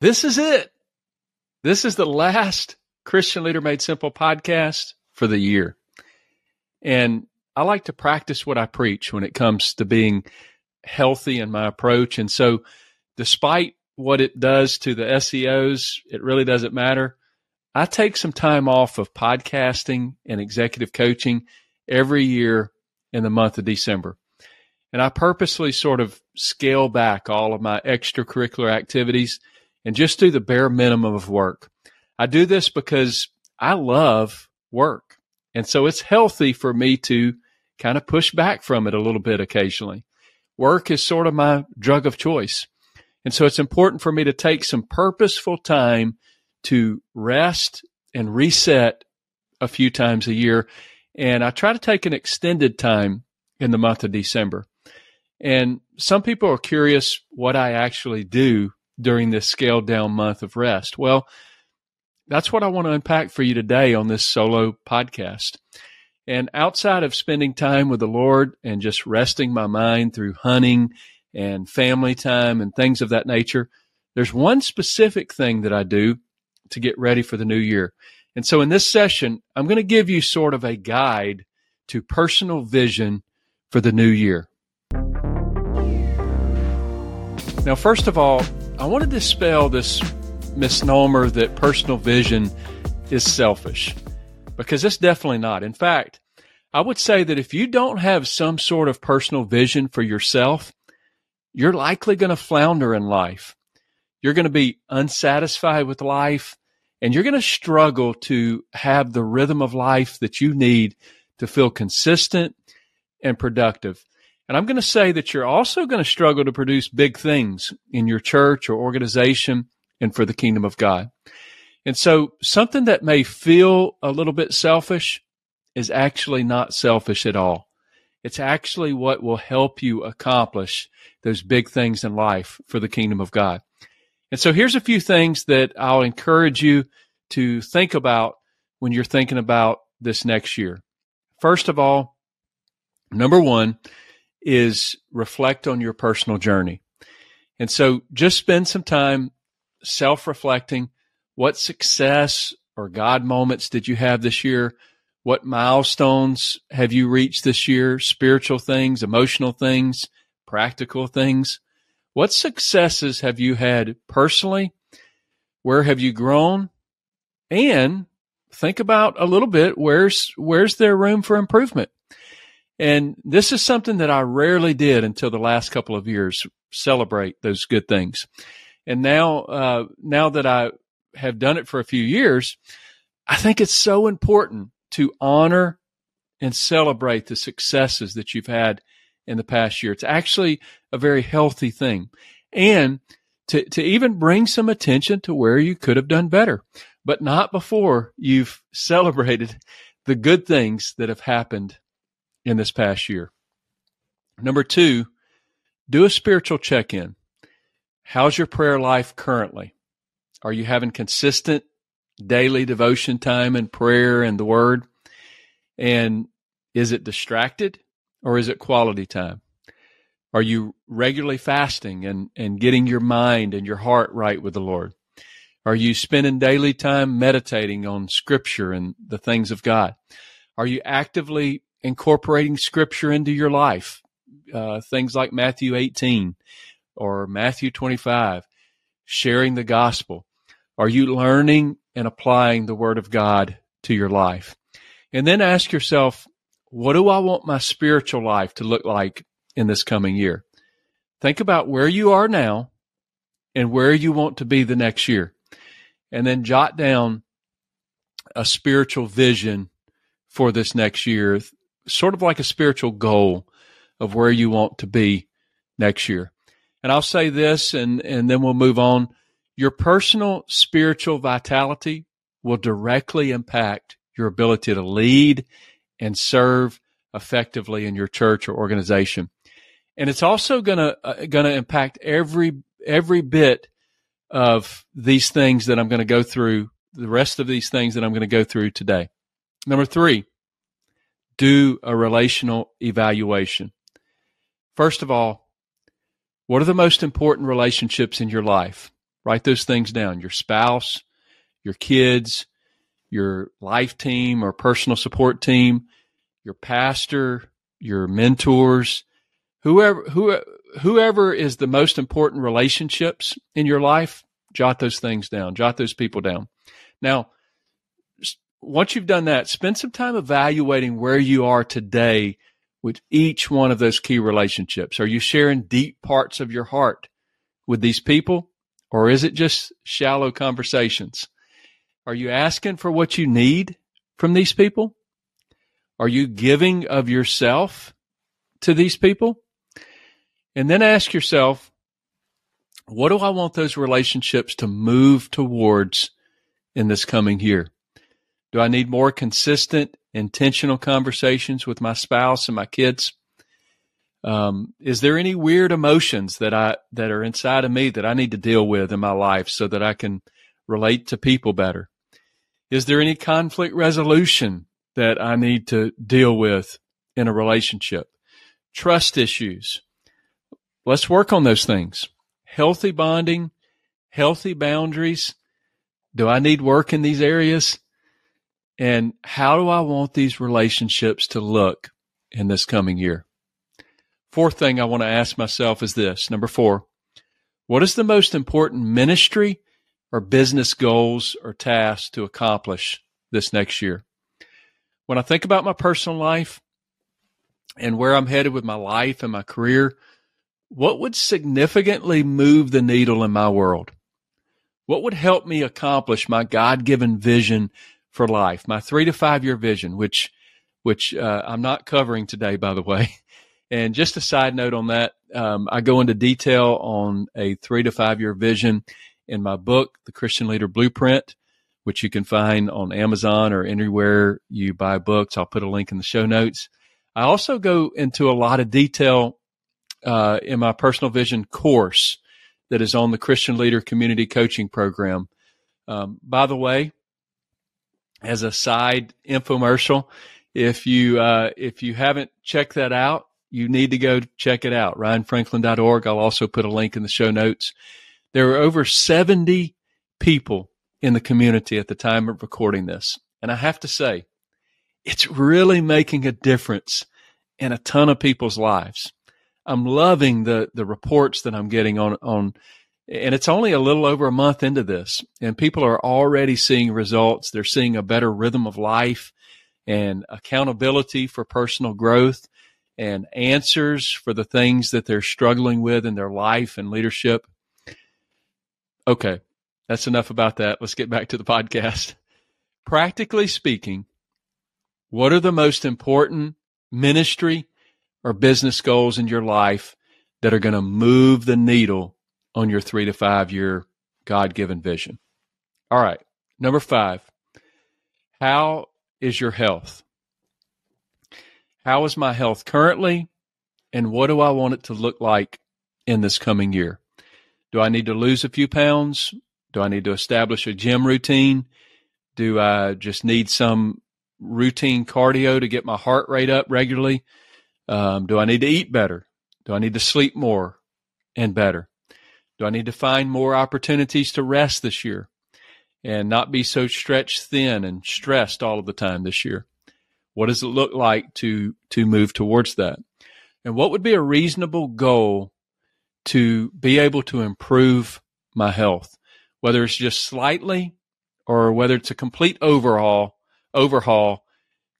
This is it. This is the last Christian Leader Made Simple podcast for the year. And I like to practice what I preach when it comes to being healthy in my approach. And so, despite what it does to the SEOs, it really doesn't matter. I take some time off of podcasting and executive coaching every year in the month of December. And I purposely sort of scale back all of my extracurricular activities and just do the bare minimum of work. I do this because I love work. And so it's healthy for me to kind of push back from it a little bit occasionally. Work is sort of my drug of choice. And so it's important for me to take some purposeful time to rest and reset a few times a year. And I try to take an extended time in the month of December. And some people are curious what I actually do during this scaled down month of rest. Well, that's what I want to unpack for you today on this solo podcast. And outside of spending time with the Lord and just resting my mind through hunting and family time and things of that nature, there's one specific thing that I do to get ready for the new year. And so in this session, I'm going to give you sort of a guide to personal vision for the new year. Now, first of all, I want to dispel this misnomer that personal vision is selfish because it's definitely not. In fact, I would say that if you don't have some sort of personal vision for yourself, you're likely going to flounder in life. You're going to be unsatisfied with life and you're going to struggle to have the rhythm of life that you need to feel consistent and productive. And I'm going to say that you're also going to struggle to produce big things in your church or organization and for the kingdom of God. And so something that may feel a little bit selfish is actually not selfish at all. It's actually what will help you accomplish those big things in life for the kingdom of God. And so here's a few things that I'll encourage you to think about when you're thinking about this next year. First of all, number one is reflect on your personal journey. And so just spend some time self reflecting. What success or God moments did you have this year? What milestones have you reached this year? Spiritual things, emotional things, practical things. What successes have you had personally? Where have you grown? And think about a little bit where's where's there room for improvement? And this is something that I rarely did until the last couple of years celebrate those good things. And now uh, now that I have done it for a few years, I think it's so important to honor and celebrate the successes that you've had in the past year. It's actually a very healthy thing. And to, to even bring some attention to where you could have done better, but not before you've celebrated the good things that have happened in this past year. Number two, do a spiritual check in. How's your prayer life currently? Are you having consistent daily devotion time and prayer and the word? And is it distracted? or is it quality time? Are you regularly fasting and, and getting your mind and your heart right with the Lord? Are you spending daily time meditating on scripture and the things of God? Are you actively incorporating scripture into your life? Uh, things like Matthew 18 or Matthew 25, sharing the gospel. Are you learning and applying the word of God to your life? And then ask yourself, what do I want my spiritual life to look like in this coming year? Think about where you are now and where you want to be the next year. And then jot down a spiritual vision for this next year, sort of like a spiritual goal of where you want to be next year. And I'll say this and, and then we'll move on. Your personal spiritual vitality will directly impact your ability to lead and serve effectively in your church or organization. And it's also going to uh, going to impact every every bit of these things that I'm going to go through, the rest of these things that I'm going to go through today. Number 3, do a relational evaluation. First of all, what are the most important relationships in your life? Write those things down. Your spouse, your kids, your life team or personal support team, your pastor, your mentors, whoever, who, whoever is the most important relationships in your life, jot those things down, jot those people down. Now, once you've done that, spend some time evaluating where you are today with each one of those key relationships. Are you sharing deep parts of your heart with these people or is it just shallow conversations? Are you asking for what you need from these people? Are you giving of yourself to these people? And then ask yourself, what do I want those relationships to move towards in this coming year? Do I need more consistent, intentional conversations with my spouse and my kids? Um, is there any weird emotions that I that are inside of me that I need to deal with in my life so that I can relate to people better? Is there any conflict resolution that I need to deal with in a relationship? Trust issues. Let's work on those things. Healthy bonding, healthy boundaries. Do I need work in these areas? And how do I want these relationships to look in this coming year? Fourth thing I want to ask myself is this. Number four, what is the most important ministry or business goals or tasks to accomplish this next year? When I think about my personal life and where I'm headed with my life and my career, what would significantly move the needle in my world? What would help me accomplish my God given vision for life, my three to five year vision, which which uh, I'm not covering today, by the way. And just a side note on that, um, I go into detail on a three to five year vision in my book, The Christian Leader Blueprint, which you can find on Amazon or anywhere you buy books. I'll put a link in the show notes. I also go into a lot of detail uh, in my personal vision course that is on the Christian Leader Community Coaching Program. Um, by the way, as a side infomercial. If you uh, if you haven't checked that out, you need to go check it out. RyanFranklin.org. I'll also put a link in the show notes. There are over 70 people in the community at the time of recording this. And I have to say, it's really making a difference in a ton of people's lives. I'm loving the, the reports that I'm getting on, on and it's only a little over a month into this, and people are already seeing results. They're seeing a better rhythm of life and accountability for personal growth and answers for the things that they're struggling with in their life and leadership. Okay, that's enough about that. Let's get back to the podcast. Practically speaking, what are the most important ministry or business goals in your life that are going to move the needle on your three to five year God given vision. All right. Number five, how is your health? How is my health currently? And what do I want it to look like in this coming year? Do I need to lose a few pounds? Do I need to establish a gym routine? Do I just need some routine cardio to get my heart rate up regularly? Um, do I need to eat better? Do I need to sleep more and better? Do I need to find more opportunities to rest this year and not be so stretched thin and stressed all of the time this year? What does it look like to to move towards that? And what would be a reasonable goal to be able to improve my health, whether it's just slightly or whether it's a complete overhaul, overhaul,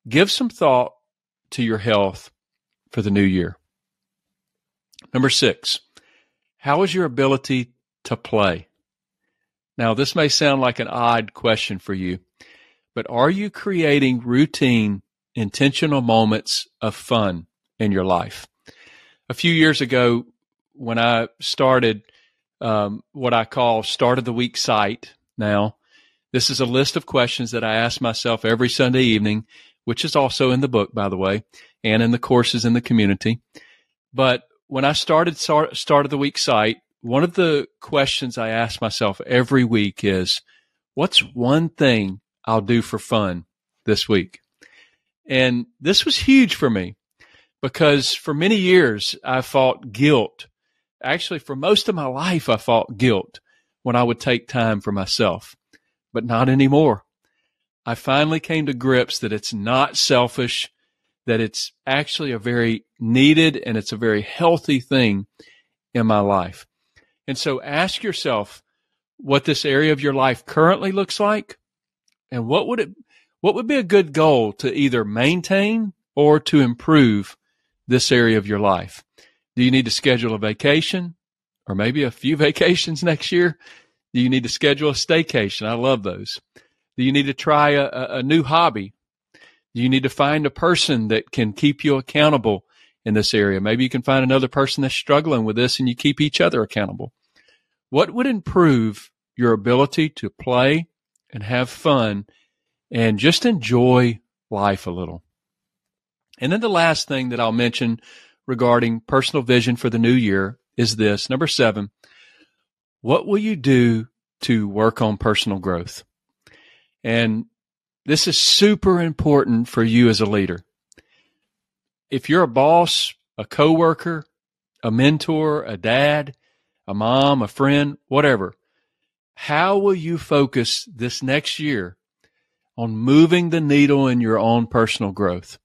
give some thought to your health for the new year. Number six, how is your ability to play? Now, this may sound like an odd question for you, but are you creating routine, intentional moments of fun in your life? A few years ago, when I started um, what I call start of the week site now, this is a list of questions that I ask myself every Sunday evening, which is also in the book, by the way, and in the courses in the community. But when I started start, start of the week site, one of the questions I ask myself every week is, what's one thing I'll do for fun this week? And this was huge for me because for many years I fought guilt. Actually, for most of my life, I fought guilt when I would take time for myself, but not anymore. I finally came to grips that it's not selfish, that it's actually a very needed and it's a very healthy thing in my life. And so ask yourself what this area of your life currently looks like and what would it what would be a good goal to either maintain or to improve this area of your life? Do you need to schedule a vacation or maybe a few vacations next year? Do you need to schedule a staycation? I love those. Do you need to try a, a new hobby? You need to find a person that can keep you accountable in this area? Maybe you can find another person that's struggling with this and you keep each other accountable. What would improve your ability to play and have fun and just enjoy life a little? And then the last thing that I'll mention regarding personal vision for the new year is this number seven. What will you do to work on personal growth? And this is super important for you as a leader. If you're a boss, a coworker, a mentor, a dad, a mom, a friend, whatever, how will you focus this next year on moving the needle in your own personal growth?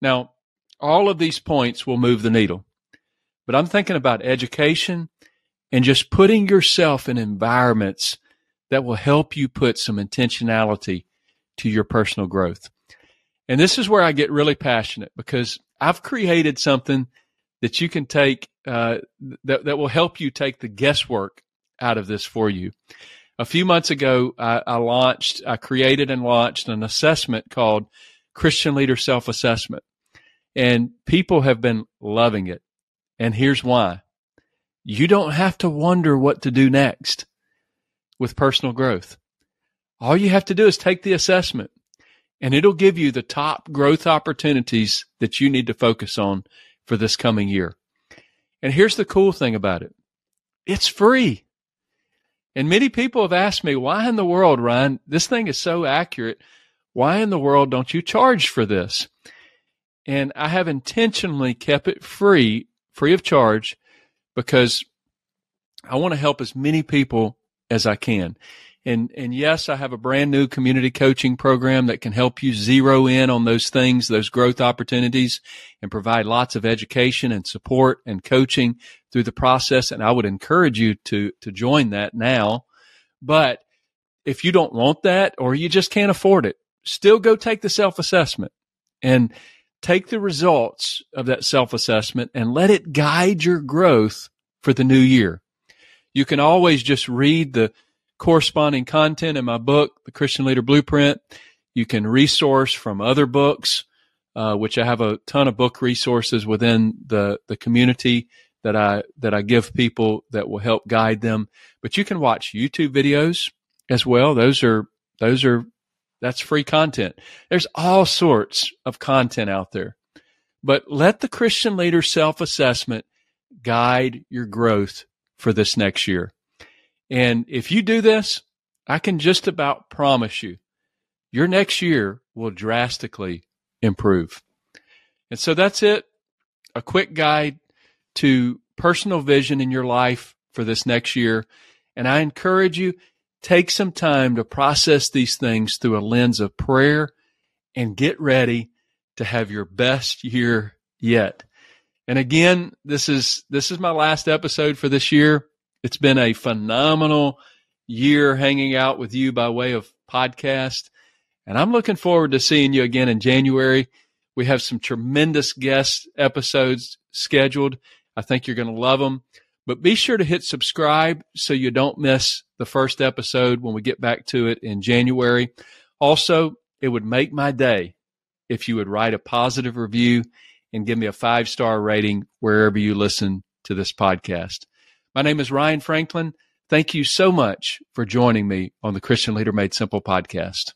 Now, all of these points will move the needle, but I'm thinking about education and just putting yourself in environments that will help you put some intentionality to your personal growth. And this is where I get really passionate because I've created something that you can take uh, that that will help you take the guesswork out of this for you. A few months ago, I, I launched, I created and launched an assessment called Christian Leader Self Assessment, and people have been loving it. And here's why: you don't have to wonder what to do next with personal growth. All you have to do is take the assessment and it'll give you the top growth opportunities that you need to focus on for this coming year. And here's the cool thing about it. It's free. And many people have asked me, why in the world, Ryan, this thing is so accurate. Why in the world don't you charge for this? And I have intentionally kept it free, free of charge, because I want to help as many people as I can. And, and yes, I have a brand new community coaching program that can help you zero in on those things, those growth opportunities and provide lots of education and support and coaching through the process. And I would encourage you to, to join that now. But if you don't want that or you just can't afford it, still go take the self assessment and take the results of that self assessment and let it guide your growth for the new year. You can always just read the corresponding content in my book, The Christian Leader Blueprint. You can resource from other books, uh, which I have a ton of book resources within the, the community that I, that I give people that will help guide them. But you can watch YouTube videos as well. Those are, those are, that's free content. There's all sorts of content out there, but let the Christian leader self assessment guide your growth for this next year. And if you do this, I can just about promise you your next year will drastically improve. And so that's it. A quick guide to personal vision in your life for this next year. And I encourage you, take some time to process these things through a lens of prayer and get ready to have your best year yet. And again, this is, this is my last episode for this year. It's been a phenomenal year hanging out with you by way of podcast. And I'm looking forward to seeing you again in January. We have some tremendous guest episodes scheduled. I think you're going to love them. But be sure to hit subscribe so you don't miss the first episode when we get back to it in January. Also, it would make my day if you would write a positive review and give me a five star rating wherever you listen to this podcast. My name is Ryan Franklin. Thank you so much for joining me on the Christian Leader Made Simple podcast.